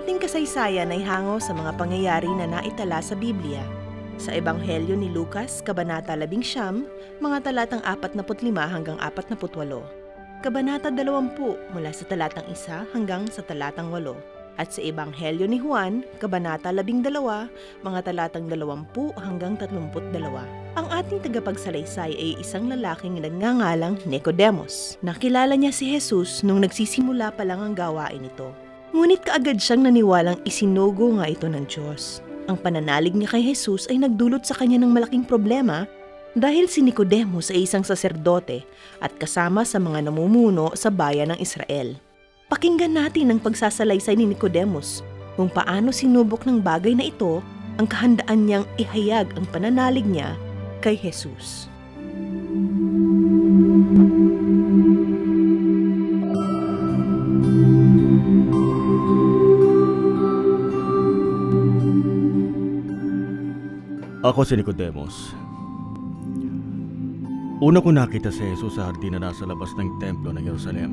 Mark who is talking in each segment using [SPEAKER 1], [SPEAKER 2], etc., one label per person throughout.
[SPEAKER 1] ating kasaysayan ay hango sa mga pangyayari na naitala sa Biblia. Sa Ebanghelyo ni Lucas, Kabanata 11, mga talatang 45 hanggang 48. Kabanata 20 mula sa talatang 1 hanggang sa talatang 8. At sa Ebanghelyo ni Juan, Kabanata 12, mga talatang 20 hanggang 32. Ang ating tagapagsalaysay ay isang lalaking nagngangalang Nicodemus. Nakilala niya si Jesus nung nagsisimula pa lang ang gawain ito. Ngunit kaagad siyang naniwalang isinugo nga ito ng Diyos. Ang pananalig niya kay Jesus ay nagdulot sa kanya ng malaking problema dahil si Nicodemus ay isang saserdote at kasama sa mga namumuno sa bayan ng Israel. Pakinggan natin ang pagsasalaysay ni Nicodemus kung paano sinubok ng bagay na ito ang kahandaan niyang ihayag ang pananalig niya kay Jesus.
[SPEAKER 2] Ako si Nicodemus. Una ko nakita si Jesus sa hardin na nasa labas ng templo ng Jerusalem.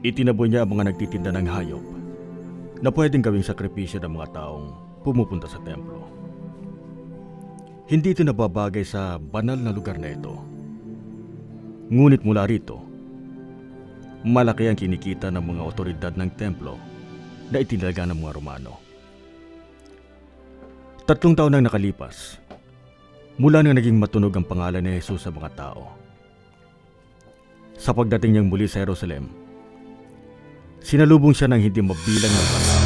[SPEAKER 2] Itinaboy niya ang mga nagtitinda ng hayop na pwedeng gawing sakripisyo ng mga taong pumupunta sa templo. Hindi ito nababagay sa banal na lugar na ito. Ngunit mula rito, malaki ang kinikita ng mga otoridad ng templo na itinaga ng mga Romano. Tatlong taon nang nakalipas, mula nang naging matunog ang pangalan ni Jesus sa mga tao. Sa pagdating niyang muli sa Jerusalem, sinalubong siya ng hindi mabilang na bata.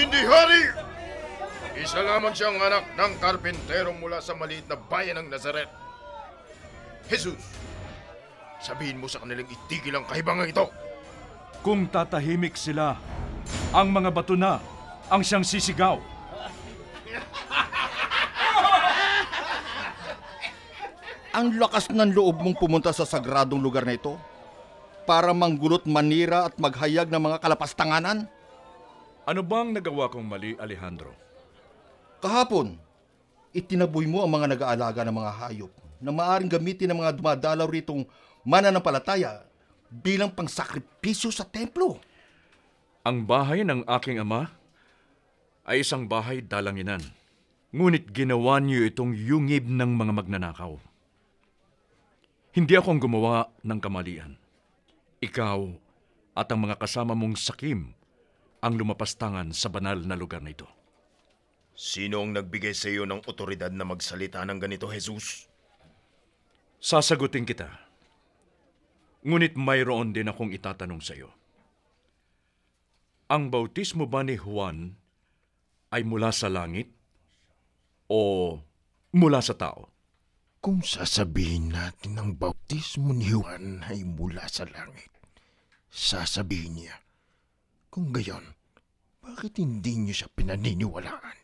[SPEAKER 3] Hindi hari! Isa lamang siyang anak ng karpentero mula sa maliit na bayan ng Nazaret. Jesus, sabihin mo sa kanilang itigil ang kahibangang ito.
[SPEAKER 4] Kung tatahimik sila, ang mga bato na ang siyang sisigaw.
[SPEAKER 5] Ang lakas ng loob mong pumunta sa sagradong lugar na ito para manggulot manira at maghayag ng mga kalapastanganan.
[SPEAKER 4] Ano bang nagawa kong mali, Alejandro?
[SPEAKER 5] Kahapon, itinaboy mo ang mga nag-aalaga ng mga hayop na maaring gamitin ng mga dumadalaw ritong mananampalataya bilang pangsakripisyo sa templo.
[SPEAKER 4] Ang bahay ng aking ama ay isang bahay dalanginan. Ngunit ginawa niyo itong yungib ng mga magnanakaw. Hindi ako ang gumawa ng kamalian. Ikaw at ang mga kasama mong sakim ang lumapastangan sa banal na lugar na ito.
[SPEAKER 3] Sino ang nagbigay sa iyo ng otoridad na magsalita ng ganito, Jesus?
[SPEAKER 4] Sasagutin kita. Ngunit mayroon din akong itatanong sa iyo. Ang bautismo ba ni Juan ay mula sa langit o mula sa tao?
[SPEAKER 3] Kung sasabihin natin ang bautismo ni Juan ay mula sa langit, sasabihin niya, kung gayon, bakit hindi niyo siya pinaniniwalaan?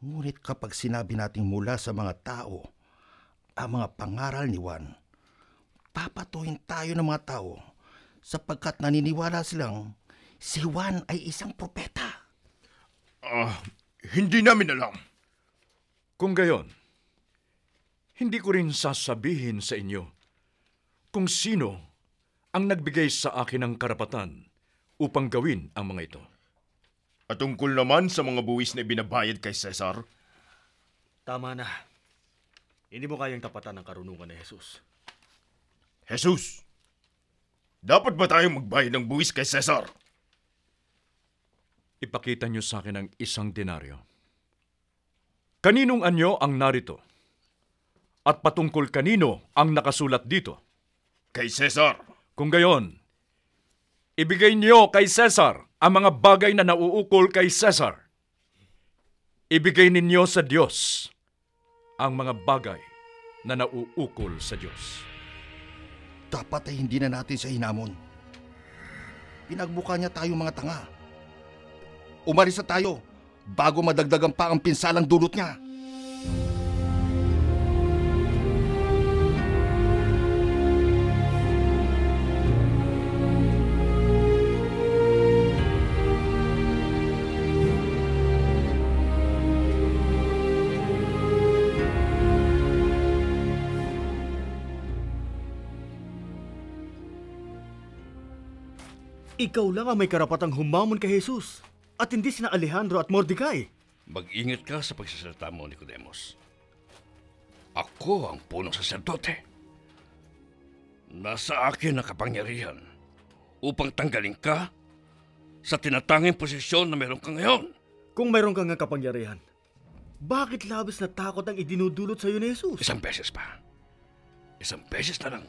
[SPEAKER 5] Ngunit kapag sinabi nating mula sa mga tao ang mga pangaral ni Juan, papatuhin tayo ng mga tao sapagkat naniniwala silang si Juan ay isang propeta.
[SPEAKER 3] Ah, hindi namin alam.
[SPEAKER 4] Kung gayon, hindi ko rin sasabihin sa inyo kung sino ang nagbigay sa akin ng karapatan upang gawin ang mga ito.
[SPEAKER 3] At tungkol naman sa mga buwis na ibinabayad kay Cesar,
[SPEAKER 2] Tama na. Hindi mo kayang tapatan ng karunungan ni Jesus.
[SPEAKER 3] Jesus, dapat ba tayong magbayad ng buwis kay Cesar?
[SPEAKER 4] Ipakita niyo sa akin ang isang denaryo. Kaninong anyo ang narito? At patungkol kanino ang nakasulat dito?
[SPEAKER 3] Kay Cesar.
[SPEAKER 4] Kung gayon, ibigay niyo kay Cesar ang mga bagay na nauukol kay Cesar. Ibigay ninyo sa Diyos ang mga bagay na nauukol sa Diyos.
[SPEAKER 5] Dapat ay hindi na natin siya hinamon. Pinagbuka niya tayo mga tanga. Umalis na tayo bago madagdagan pa ang pinsalang dulot niya.
[SPEAKER 2] Ikaw lang ang may karapatang humamon kay Jesus at hindi sina Alejandro at Mordecai.
[SPEAKER 6] Mag-ingat ka sa pagsasalita mo, Nicodemus. Ako ang punong saserdote. Nasa akin ang kapangyarihan upang tanggalin ka sa tinatanging posisyon na meron ka ngayon.
[SPEAKER 2] Kung mayroon kang kapangyarihan, bakit labis na takot ang idinudulot sa iyo ni Jesus?
[SPEAKER 6] Isang beses pa. Isang beses na lang.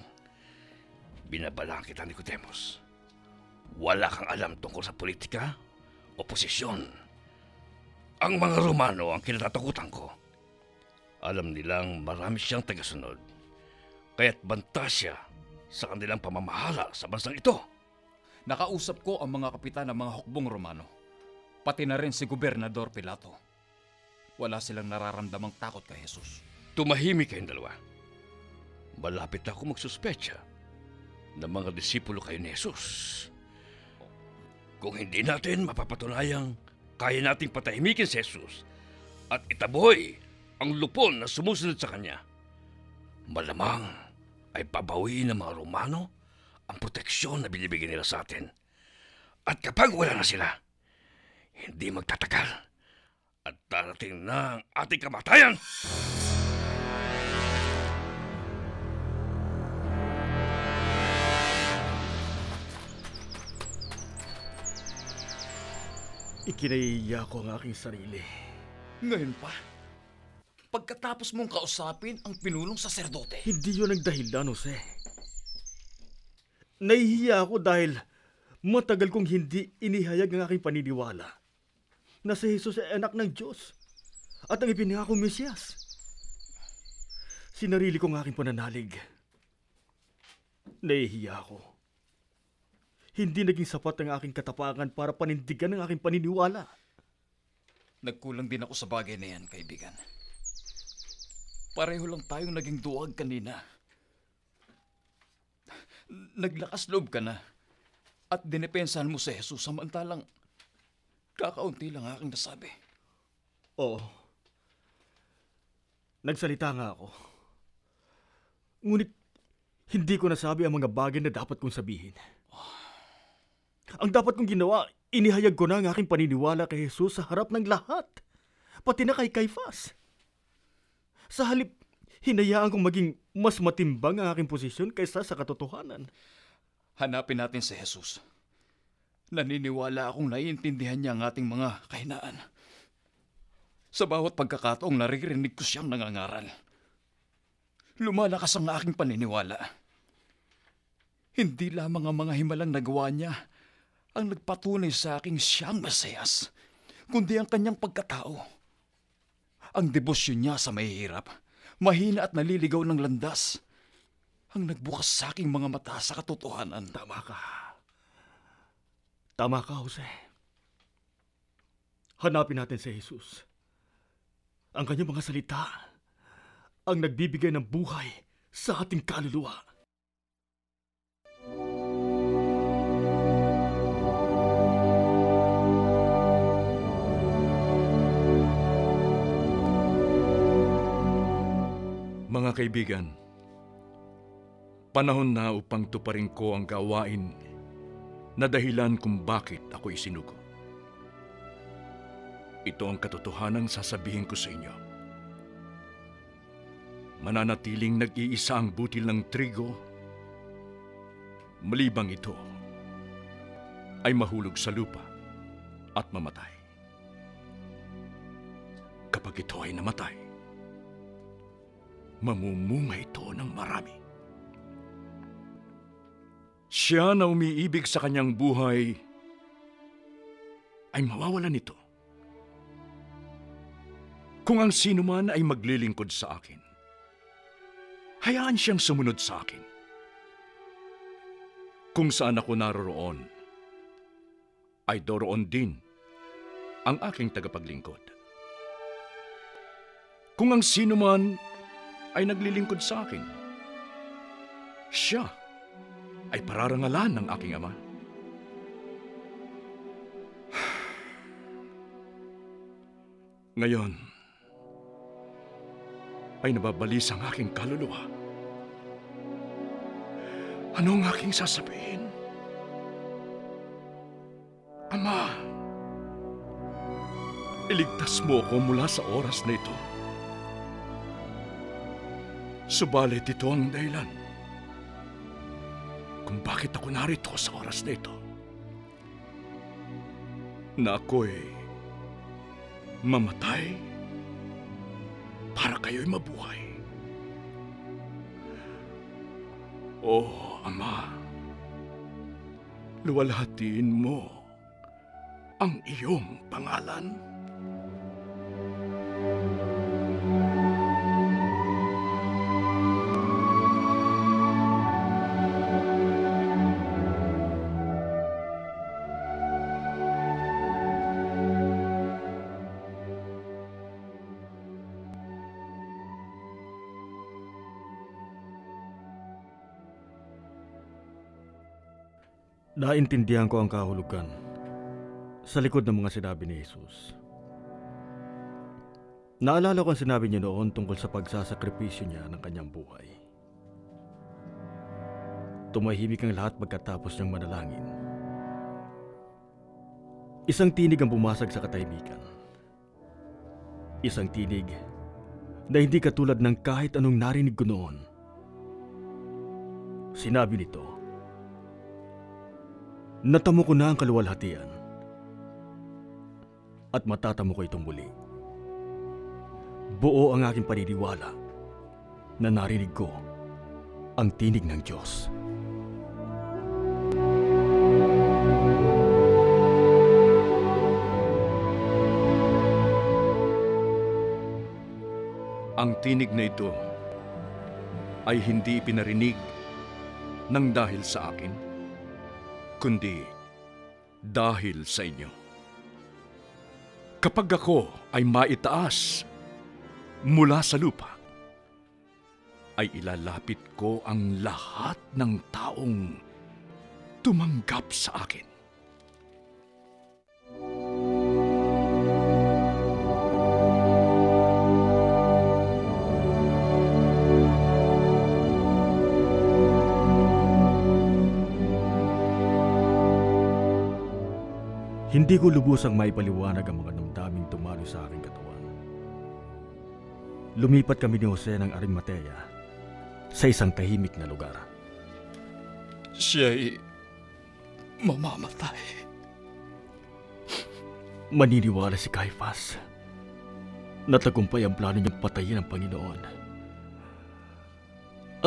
[SPEAKER 6] Binabalaan kita, Nicodemus. Wala kang alam tungkol sa politika o posisyon. Ang mga Romano ang kinatatakutan ko. Alam nilang marami siyang tagasunod. Kaya't banta siya sa kanilang pamamahala sa bansang ito.
[SPEAKER 7] Nakausap ko ang mga kapitan ng mga hukbong Romano. Pati na rin si Gobernador Pilato. Wala silang nararamdamang takot kay Jesus.
[SPEAKER 6] Tumahimik kayong dalawa. Malapit ako magsuspecha na mga disipulo kayo ni Jesus. Kung hindi natin mapapatunayang kaya nating patahimikin si Jesus at itaboy ang lupon na sumusunod sa kanya, malamang ay pabawiin ng mga Romano ang proteksyon na binibigyan nila sa atin. At kapag wala na sila, hindi magtatagal at darating na ang ating kamatayan.
[SPEAKER 2] Ikinahiya ko ang aking sarili.
[SPEAKER 7] Ngayon pa? Pagkatapos mong kausapin ang pinulong saserdote.
[SPEAKER 2] Hindi yun ang dahilan, Jose. Nahihiya ako dahil matagal kong hindi inihayag ang aking paniniwala na si Jesus ay anak ng Diyos at ang ipinangakong Mesiyas. Sinarili ko ang aking pananalig. Nahihiya ako. Hindi naging sapat ang aking katapangan para panindigan ang aking paniniwala.
[SPEAKER 7] Nagkulang din ako sa bagay na yan, kaibigan. Pareho lang tayong naging duwag kanina. Naglakas loob ka na at dinepensahan mo si Jesus samantalang kakaunti lang aking nasabi.
[SPEAKER 2] Oo. Nagsalita nga ako. Ngunit hindi ko nasabi ang mga bagay na dapat kong sabihin. Ang dapat kong ginawa, inihayag ko na ang aking paniniwala kay Jesus sa harap ng lahat. Pati na kay Caiphas. Sa halip, hinayaan kong maging mas matimbang ang aking posisyon kaysa sa katotohanan.
[SPEAKER 7] Hanapin natin si Jesus. Naniniwala akong naiintindihan niya ang ating mga kahinaan. Sa bawat pagkakataong naririnig ko siyang nangangaral. Lumalakas ang aking paniniwala. Hindi lamang ang mga himalang nagawa niya ang nagpatunay sa aking siyang masayas, kundi ang kanyang pagkatao. Ang debosyon niya sa mahihirap, mahina at naliligaw ng landas, ang nagbukas sa aking mga mata sa katotohanan.
[SPEAKER 2] Tama ka. Tama ka, Jose. Hanapin natin si Jesus. Ang kanyang mga salita ang nagbibigay ng buhay sa ating kaluluwa.
[SPEAKER 4] Mga kaibigan, panahon na upang tuparin ko ang gawain na dahilan kung bakit ako isinugo. Ito ang katotohanan sasabihin ko sa inyo. mananatiling nag-iisa ang butil ng trigo, malibang ito ay mahulog sa lupa at mamatay. Kapag ito ay namatay, mamumunga ito ng marami. Siya na umiibig sa kanyang buhay ay mawawalan nito. Kung ang sino man ay maglilingkod sa akin, hayaan siyang sumunod sa akin. Kung saan ako naroroon, ay doroon din ang aking tagapaglingkod. Kung ang sino man ay naglilingkod sa akin, siya ay pararangalan ng aking ama. Ngayon, ay nababalis ang aking kaluluwa. Ano ang aking sasabihin? Ama, iligtas mo ako mula sa oras na ito. Subalit ito ang dahilan kung bakit ako narito sa oras na ito. Na ako'y mamatay para kayo'y mabuhay. Oh, Ama, luwalhatiin mo ang iyong pangalan.
[SPEAKER 2] Naintindihan ko ang kahulugan sa likod ng mga sinabi ni Jesus. Naalala ko ang sinabi niya noon tungkol sa pagsasakripisyo niya ng kanyang buhay. Tumahimik ang lahat pagkatapos niyang manalangin. Isang tinig ang bumasag sa katahimikan. Isang tinig na hindi katulad ng kahit anong narinig ko noon. Sinabi nito, Natamo ko na ang kaluwalhatian at matatamo ko itong muli. Buo ang aking paniniwala na narinig ko ang tinig ng Diyos.
[SPEAKER 4] Ang tinig na ito ay hindi pinarinig ng dahil sa akin, kundi dahil sa inyo. Kapag ako ay maitaas mula sa lupa, ay ilalapit ko ang lahat ng taong tumanggap sa akin.
[SPEAKER 2] Hindi ko lubusang maipaliwanag ang mga damdaming tumalo sa aking katawan. Lumipat kami ni Jose ng Arimatea sa isang tahimik na lugar.
[SPEAKER 7] Siya'y mamamatay.
[SPEAKER 2] Maniniwala si Caiphas na tagumpay ang plano niyang patayin ang Panginoon.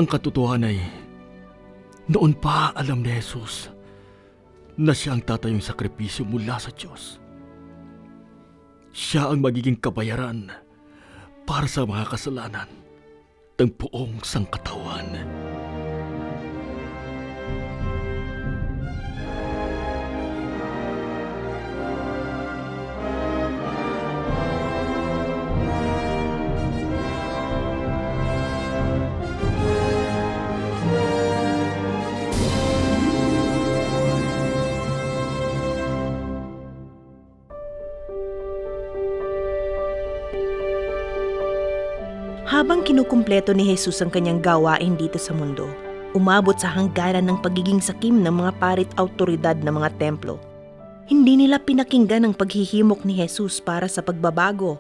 [SPEAKER 2] Ang katotohanan ay noon pa alam ni Jesus na siya ang tatayong sakripisyo mula sa Diyos. Siya ang magiging kabayaran para sa mga kasalanan ng buong sangkatawan.
[SPEAKER 1] Habang kinukumpleto ni Jesus ang kanyang gawain dito sa mundo, umabot sa hangganan ng pagiging sakim ng mga parit autoridad ng mga templo. Hindi nila pinakinggan ang paghihimok ni Jesus para sa pagbabago.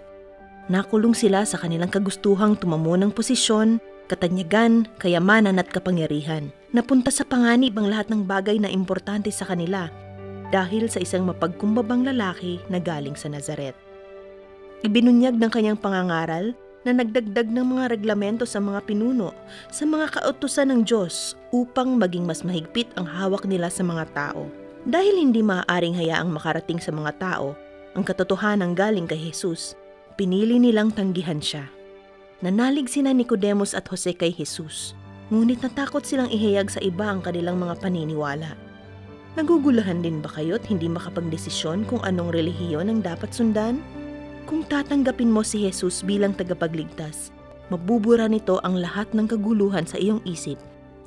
[SPEAKER 1] Nakulong sila sa kanilang kagustuhang tumamo ng posisyon, katanyagan, kayamanan at kapangyarihan. Napunta sa panganib ang lahat ng bagay na importante sa kanila dahil sa isang mapagkumbabang lalaki na galing sa Nazaret. Ibinunyag ng kanyang pangangaral na nagdagdag ng mga reglamento sa mga pinuno, sa mga kautusan ng Diyos upang maging mas mahigpit ang hawak nila sa mga tao. Dahil hindi maaaring hayaang makarating sa mga tao ang katotohanan galing kay Jesus, pinili nilang tanggihan siya. Nanalig sina Nicodemus at Jose kay Jesus, ngunit natakot silang ihayag sa iba ang kanilang mga paniniwala. Nagugulahan din ba kayo't hindi makapagdesisyon kung anong relihiyon ang dapat sundan? Kung tatanggapin mo si Jesus bilang tagapagligtas, mabubura nito ang lahat ng kaguluhan sa iyong isip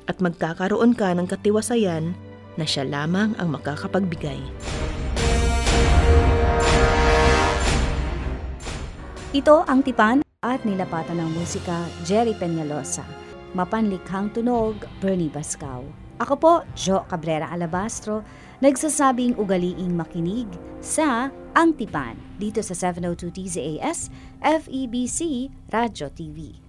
[SPEAKER 1] at magkakaroon ka ng katiwasayan na siya lamang ang makakapagbigay.
[SPEAKER 8] Ito ang tipan at nilapatan ng musika Jerry Peñalosa. Mapanlikhang tunog Bernie Bascao. Ako po, Jo Cabrera Alabastro, nagsasabing ugaliing makinig sa Ang Tipan dito sa 702 TZAS FEBC Radio TV.